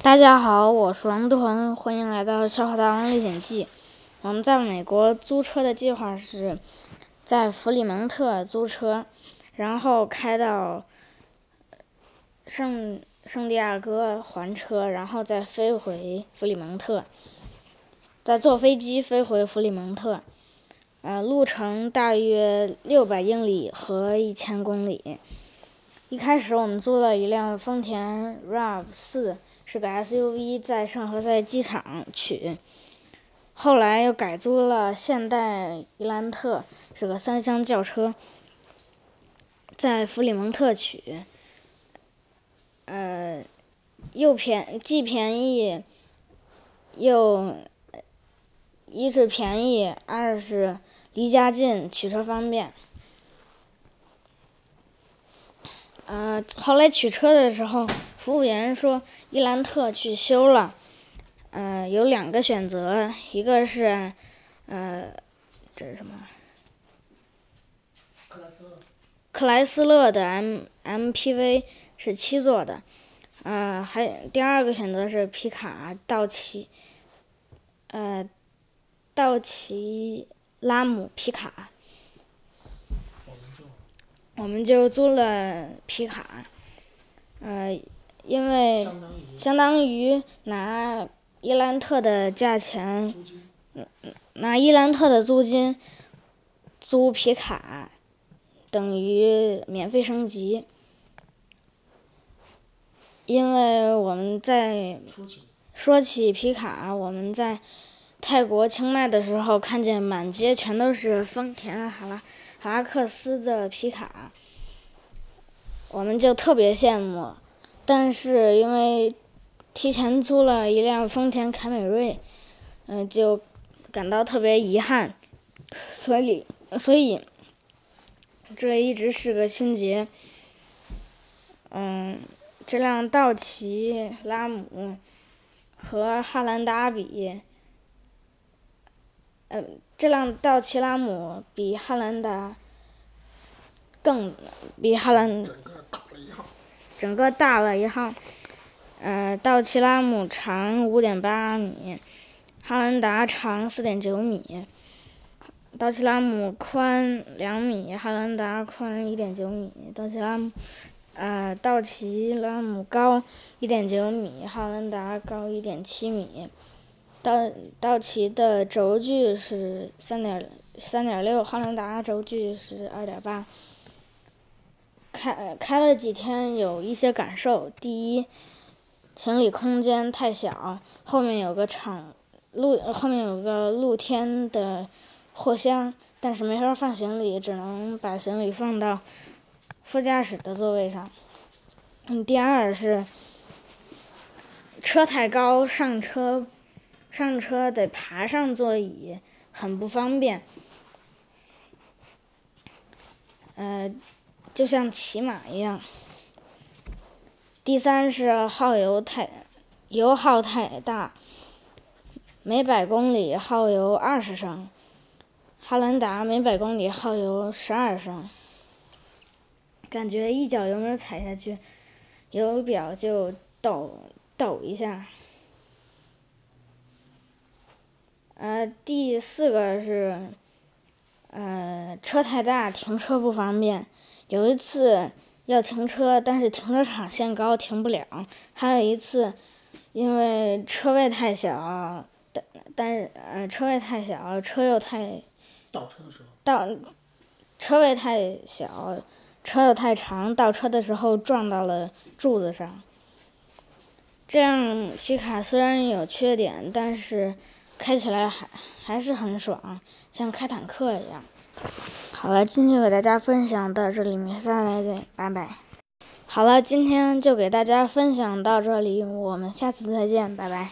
大家好，我是王东恒，欢迎来到《笑话大王历险记》。我们在美国租车的计划是在弗里蒙特租车，然后开到圣圣地亚哥还车，然后再飞回弗里蒙特，再坐飞机飞回弗里蒙特。呃，路程大约六百英里和一千公里。一开始我们租了一辆丰田 RAV 四。是个 SUV，在圣何塞机场取，后来又改租了现代伊兰特，是个三厢轿车，在弗里蒙特取，呃，又便既便宜又一是便宜，二是离家近，取车方便。呃，后来取车的时候，服务员说伊兰特去修了，呃，有两个选择，一个是呃，这是什么？克莱斯勒。克莱斯勒的 M MPV 是七座的，呃，还第二个选择是皮卡道奇，呃，道奇拉姆皮卡。我们就租了皮卡，呃，因为相当于拿伊兰特的价钱，拿伊兰特的租金租皮卡，等于免费升级。因为我们在说起皮卡，我们在泰国清迈的时候，看见满街全都是丰田哈拉。哈拉克斯的皮卡，我们就特别羡慕，但是因为提前租了一辆丰田凯美瑞，嗯，就感到特别遗憾，所以所以这一直是个心结。嗯，这辆道奇拉姆和汉兰达比。嗯，这辆道奇拉姆比汉兰达更比汉兰大了一号，整个大了一号，呃，道奇拉姆长五点八米，汉兰达长四点九米，道奇拉姆宽两米，汉兰达宽一点九米，道奇拉姆呃道奇拉姆高一点九米，汉兰达高一点七米。道道奇的轴距是三点三点六，汉兰达轴距是二点八。开开了几天，有一些感受。第一，行李空间太小，后面有个敞露后面有个露天的货箱，但是没法放行李，只能把行李放到副驾驶的座位上。嗯，第二是车太高，上车。上车得爬上座椅，很不方便，呃，就像骑马一样。第三是耗油太，油耗太大，每百公里耗油二十升，汉兰达每百公里耗油十二升，感觉一脚油门踩下去，油表就抖抖一下。呃，第四个是，呃，车太大，停车不方便。有一次要停车，但是停车场限高，停不了。还有一次，因为车位太小，但但是呃车位太小，车又太倒车的时候倒车位太小，车又太长，倒车的时候撞到了柱子上。这样皮卡虽然有缺点，但是。开起来还还是很爽，像开坦克一样。好了，今天给大家分享到这里，面下来的拜拜。好了，今天就给大家分享到这里，我们下次再见，拜拜。